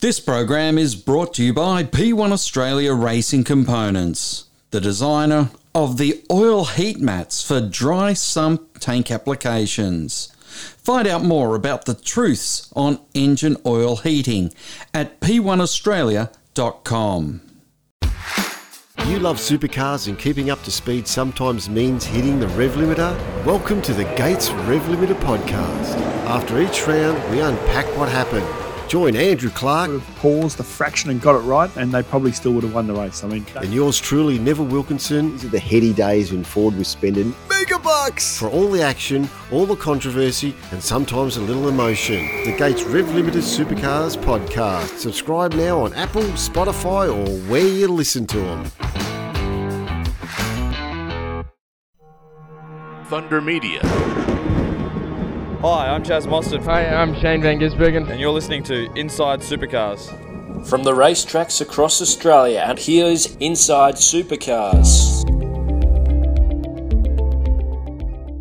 This program is brought to you by P1 Australia Racing Components, the designer of the oil heat mats for dry sump tank applications. Find out more about the truths on engine oil heating at p1australia.com. You love supercars and keeping up to speed sometimes means hitting the rev limiter? Welcome to the Gates Rev Limiter podcast. After each round, we unpack what happened Join Andrew Clark. Would have paused a fraction and got it right, and they probably still would have won the race. I mean, and yours truly, Neville Wilkinson. These are the heady days when Ford was spending mega bucks for all the action, all the controversy, and sometimes a little emotion. The Gates Rev Limiter Supercars podcast. Subscribe now on Apple, Spotify, or where you listen to them. Thunder Media. Hi, I'm Chaz Mostert. Hi, I'm Shane Van Gisbergen. And you're listening to Inside Supercars. From the racetracks across Australia, and here's Inside Supercars.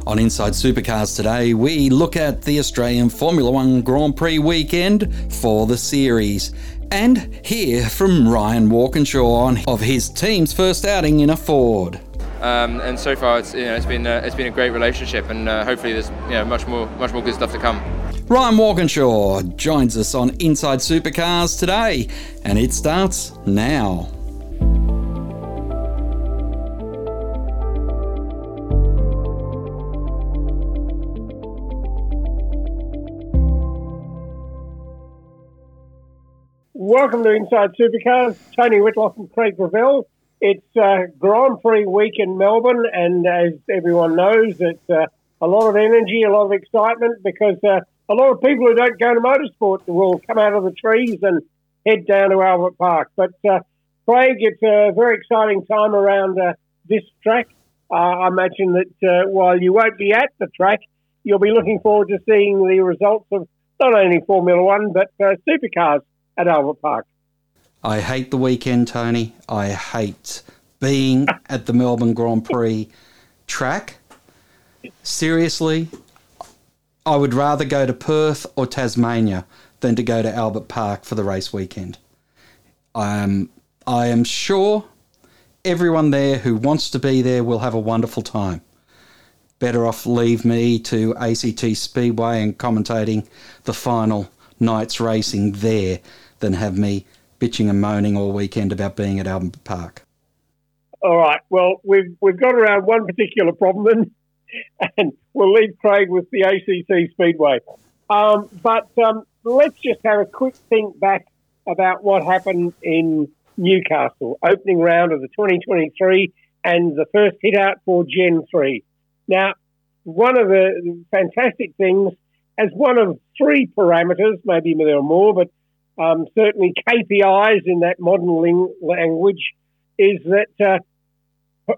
On Inside Supercars today, we look at the Australian Formula One Grand Prix weekend for the series and hear from Ryan Walkinshaw of his team's first outing in a Ford. Um, and so far, it's you know it's been uh, it's been a great relationship, and uh, hopefully there's you know much more much more good stuff to come. Ryan Walkinshaw joins us on Inside Supercars today, and it starts now. Welcome to Inside Supercars. Tony Whitlock and Craig Gravel. It's uh, Grand Prix week in Melbourne, and as everyone knows, it's uh, a lot of energy, a lot of excitement because uh, a lot of people who don't go to motorsport will come out of the trees and head down to Albert Park. But uh, Craig, it's a very exciting time around uh, this track. Uh, I imagine that while you won't be at the track, you'll be looking forward to seeing the results of not only Formula One but supercars at Albert Park. I hate the weekend, Tony. I hate being at the Melbourne Grand Prix track. Seriously, I would rather go to Perth or Tasmania than to go to Albert Park for the race weekend. Um, I am sure everyone there who wants to be there will have a wonderful time. Better off leave me to ACT Speedway and commentating the final night's racing there than have me bitching and moaning all weekend about being at Albert Park? All right. Well, we've we've got around one particular problem, and we'll leave Craig with the ACC Speedway. Um, but um, let's just have a quick think back about what happened in Newcastle, opening round of the 2023 and the first hit out for Gen 3. Now, one of the fantastic things, as one of three parameters, maybe there are more, but um, certainly KPIs in that modern language, is that uh,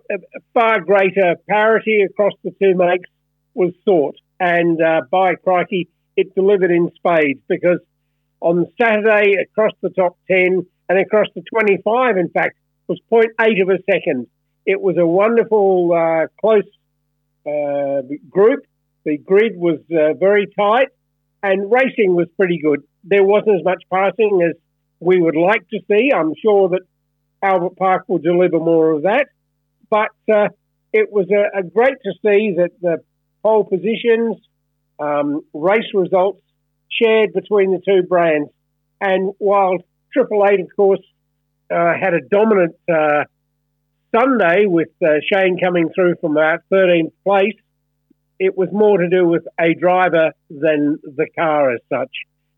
far greater parity across the two makes was sought. And uh, by crikey, it delivered in spades because on Saturday, across the top 10 and across the 25, in fact, was 0.8 of a second. It was a wonderful, uh, close uh, group. The grid was uh, very tight and racing was pretty good there wasn't as much passing as we would like to see. I'm sure that Albert Park will deliver more of that. But uh, it was a, a, great to see that the pole positions, um, race results shared between the two brands. And while Triple Eight, of course, uh, had a dominant uh, Sunday with uh, Shane coming through from about 13th place, it was more to do with a driver than the car as such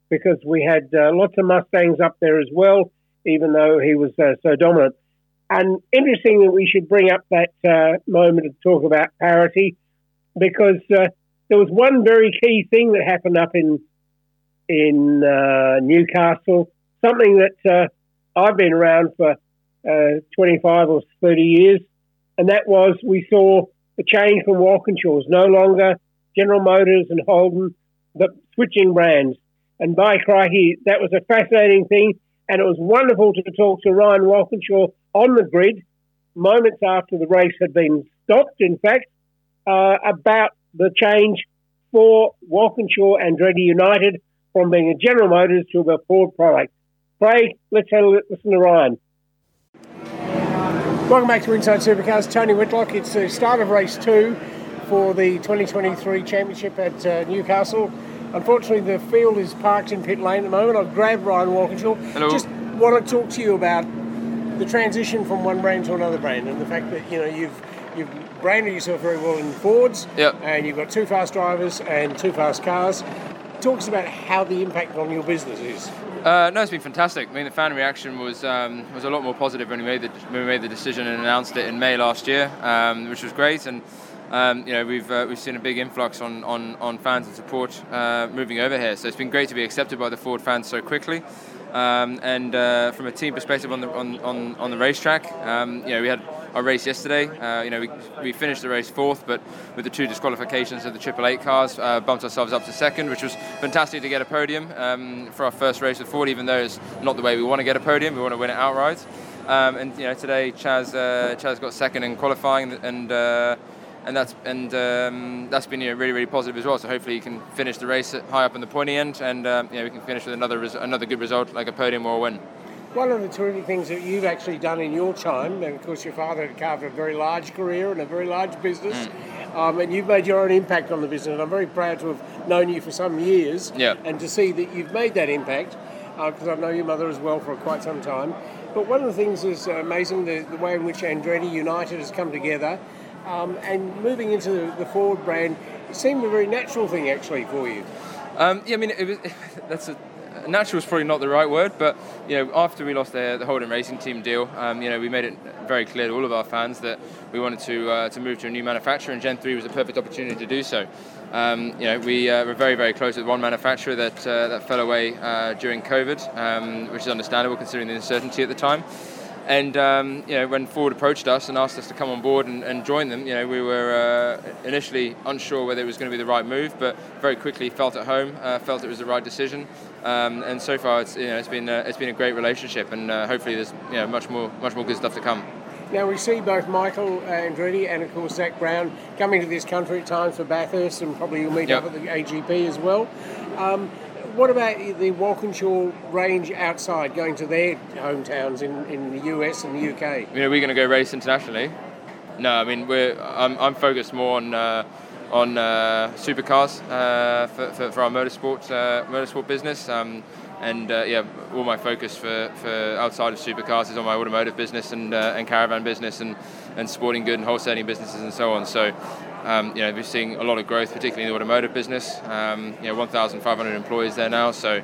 because we had uh, lots of Mustangs up there as well, even though he was uh, so dominant. And interesting that we should bring up that uh, moment to talk about parity, because uh, there was one very key thing that happened up in in uh, Newcastle, something that uh, I've been around for 25 or 30 years, and that was we saw the change from Walkinshaw's, no longer General Motors and Holden, but switching brands. And by crikey, that was a fascinating thing. And it was wonderful to talk to Ryan Walkinshaw on the grid moments after the race had been stopped, in fact, uh, about the change for Walkinshaw and Andretti United from being a General Motors to a Ford product. Craig, let's have a listen to Ryan. Welcome back to Inside Supercars. Tony Whitlock. It's the start of race two for the 2023 Championship at uh, Newcastle. Unfortunately, the field is parked in pit lane at the moment. I've grabbed Ryan Walkinshaw. Hello. Just want to talk to you about the transition from one brand to another brand and the fact that you know you've you've branded yourself very well in Fords. Yep. And you've got two fast drivers and two fast cars. Talk to us about how the impact on your business is. Uh, no, it's been fantastic. I mean, the fan reaction was um, was a lot more positive when we made the when we made the decision and announced it in May last year, um, which was great. And um, you know, we've uh, we've seen a big influx on, on, on fans and support uh, moving over here. So it's been great to be accepted by the Ford fans so quickly. Um, and uh, from a team perspective on the on, on, on the racetrack, um, you know, we had our race yesterday. Uh, you know, we, we finished the race fourth, but with the two disqualifications of the Triple Eight cars, uh, bumped ourselves up to second, which was fantastic to get a podium um, for our first race with Ford. Even though it's not the way we want to get a podium, we want to win it outright. Um, and you know, today Chaz uh, Chaz got second in qualifying, and uh, and that's and um, that's been you know, really really positive as well. So hopefully you can finish the race high up in the pointy end, and um, you know, we can finish with another res- another good result like a podium or a win. One of the terrific things that you've actually done in your time, and of course your father had carved a very large career and a very large business, um, and you've made your own impact on the business. And I'm very proud to have known you for some years, Yeah. and to see that you've made that impact, because I've known your mother as well for quite some time. But one of the things is uh, amazing the, the way in which Andretti United has come together, um, and moving into the, the Ford brand seemed a very natural thing actually for you. Um, yeah, I mean, it was, that's a, natural is probably not the right word, but you know, after we lost the, the Holden Racing Team deal, um, you know, we made it very clear to all of our fans that we wanted to uh, to move to a new manufacturer, and Gen 3 was a perfect opportunity to do so. Um, you know, we uh, were very, very close with one manufacturer that uh, that fell away uh, during COVID, um, which is understandable considering the uncertainty at the time. And um, you know, when Ford approached us and asked us to come on board and, and join them, you know, we were uh, initially unsure whether it was going to be the right move, but very quickly felt at home, uh, felt it was the right decision. Um, and so far, it's you know, it's been uh, it's been a great relationship, and uh, hopefully there's you know much more much more good stuff to come. Now we see both Michael Andretti and of course Zak Brown coming to this country at times for Bathurst, and probably you'll meet Yep. up at the AGP as well. Um, what about the Walkinshaw range outside, going to their hometowns in, in the US and the UK? You know, we're going to go race internationally. No, I mean we're I'm, I'm focused more on uh, on uh, supercars uh, for, for, for our motorsport uh, motorsport business. Um, and uh, yeah, all my focus for, for outside of supercars is on my automotive business and uh, and caravan business and, and sporting good and wholesaling businesses and so on. So. Um, you know, we're seeing a lot of growth, particularly in the automotive business. Um, you know, 1,500 employees there now, so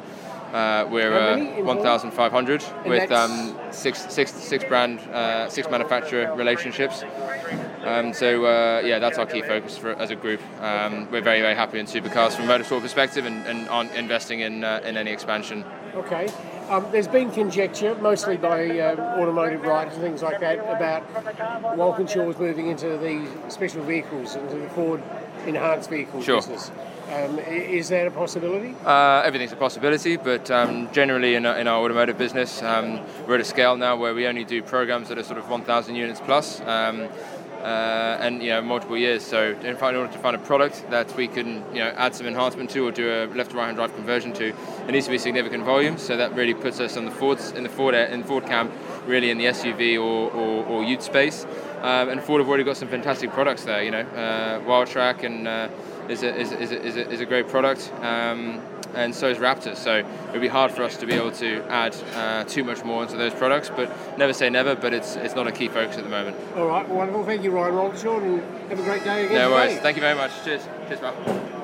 uh, we're uh, 1,500 with um, six, six, six brand, uh, six manufacturer relationships. Um, so uh, yeah, that's our key focus for, as a group. Um, we're very, very happy in supercars from a motorsport perspective, and, and aren't investing in uh, in any expansion. Okay. Um, there's been conjecture, mostly by um, automotive writers and things like that, about Walkinshaw's moving into the special vehicles, into the Ford enhanced vehicle Sure. business. Um, is that a possibility? Uh, everything's a possibility, but um, generally in our, in our automotive business, um, we're at a scale now where we only do programs that are sort of 1,000 units plus, um, uh, and you know multiple years. So in, fact, in order to find a product that we can you know add some enhancement to or do a left to right hand drive conversion to, it needs to be significant volume. So that really puts us on the Fords in the Ford in the Ford camp, really in the SUV or, or, or Ute space. Um, and Ford have already got some fantastic products there. You know, uh, Wildtrak and uh, is a, is, a, is, a, is, a, is a great product, um, and so is Raptor. So it would be hard for us to be able to add uh, too much more into those products, but never say never. But it's it's not a key focus at the moment. All right, wonderful. Thank you, Ryan Walkinshaw, and have a great day again. No worries. today. Thank you very much. Cheers. Cheers, pal.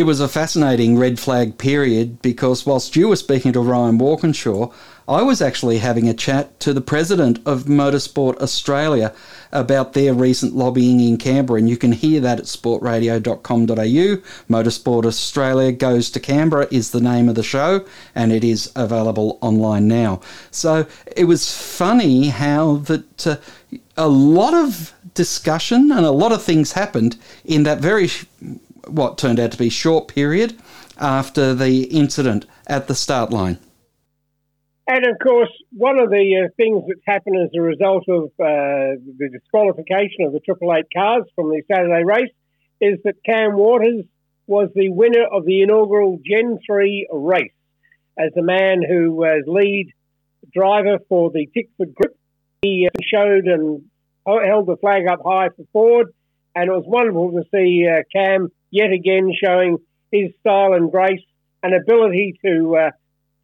It was a fascinating red flag period because whilst you were speaking to Ryan Walkinshaw, I was actually having a chat to the president of Motorsport Australia about their recent lobbying in Canberra, and you can hear that at sportradio.com.au. Motorsport Australia Goes to Canberra is the name of the show, and it is available online now. So it was funny how that uh, a lot of discussion and a lot of things happened in that very what turned out to be short period after the incident at the start line. And of course, one of the uh, things that's happened as a result of uh, the disqualification of the Triple Eight cars from the Saturday race is that Cam Waters was the winner of the inaugural Gen 3 race. as the man who was lead driver for the Tickford group. He uh, showed and held the flag up high for Ford, and it was wonderful to see uh, Cam yet again showing his style and grace and ability to uh,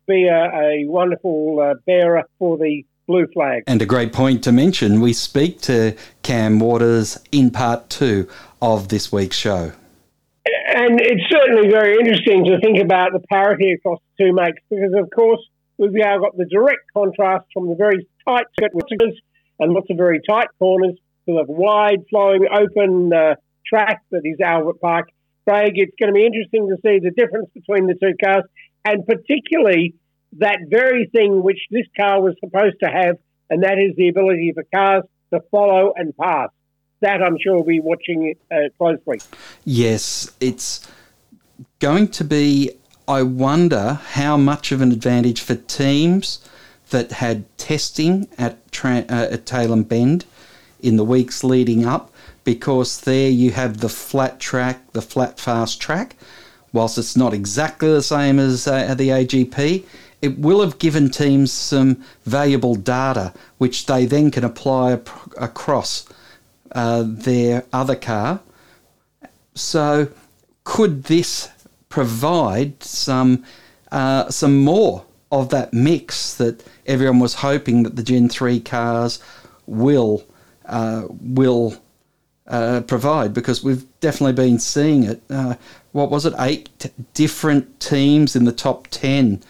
be a, a wonderful uh, bearer for the blue flag. And a great point to mention we speak to Cam Waters in part two of this week's show. And it's certainly very interesting to think about the parity across the two makes because, of course, we've now got the direct contrast from the very tight circuits and lots of very tight corners to the wide flowing open uh, track that is Albert Park. Craig, it's going to be interesting to see the difference between the two cars and particularly that very thing which this car was supposed to have, and that is the ability for cars to follow and pass. That I'm sure we'll be watching uh, closely. Yes, it's going to be. I wonder how much of an advantage for teams that had testing at, tra- uh, at Tailem Bend in the weeks leading up, because there you have the flat track, the flat fast track. Whilst it's not exactly the same as uh, the AGP, it will have given teams some valuable data which they then can apply ap- across uh, their other car. So, could this provide some uh, some more of that mix that everyone was hoping that the Gen three cars will uh, will uh, provide? Because we've definitely been seeing it. Uh, what was it? Eight different teams in the top ten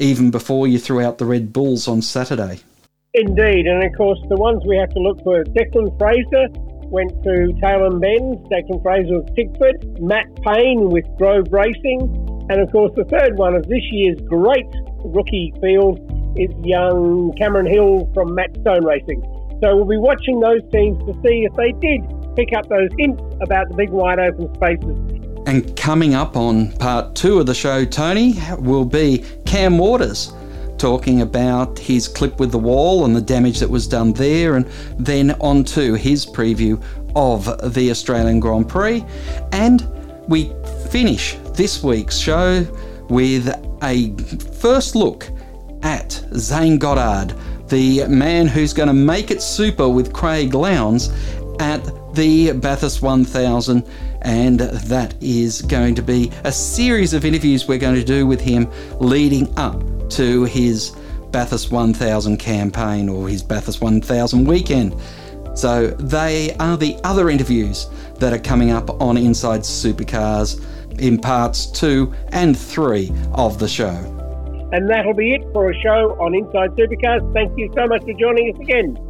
even before you threw out the Red Bulls on Saturday. Indeed, and of course, the ones we have to look for Declan Fraser went to Tailem Bend, Declan Fraser with Tickford, Matt Payne with Grove Racing, and of course, the third one of this year's great rookie field is young Cameron Hill from Matt Stone Racing. So we'll be watching those teams to see if they did pick up those hints about the big wide open spaces and coming up on part two of the show, Tony, will be Cam Waters talking about his clip with the wall and the damage that was done there, and then on to his preview of the Australian Grand Prix. And we finish this week's show with a first look at Zane Goddard, the man who's going to make it super with Craig Lowndes at the Bathurst 1000 and that is going to be a series of interviews we're going to do with him leading up to his Bathurst 1000 campaign or his Bathurst 1000 weekend. So they are the other interviews that are coming up on Inside Supercars in parts two and three of the show. And that'll be it for a show on Inside Supercars. Thank you so much for joining us again.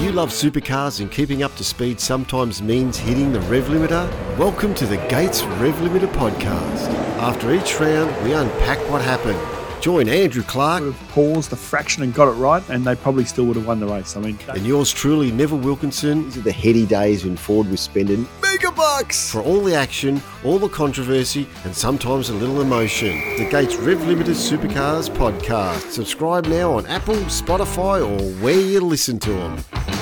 You love supercars and keeping up to speed sometimes means hitting the rev limiter? Welcome to the Gates Rev Limiter podcast. After each round, we unpack what happened. Join Andrew Clark. Would have paused a fraction and got it right, and they probably still would have won the race. I mean, and yours truly, Neville Wilkinson. These are the heady days when Ford was spending mega bucks for all the action, all the controversy, and sometimes a little emotion. The Gates Rev Limiter Supercars podcast. Subscribe now on Apple, Spotify, or where you listen to them.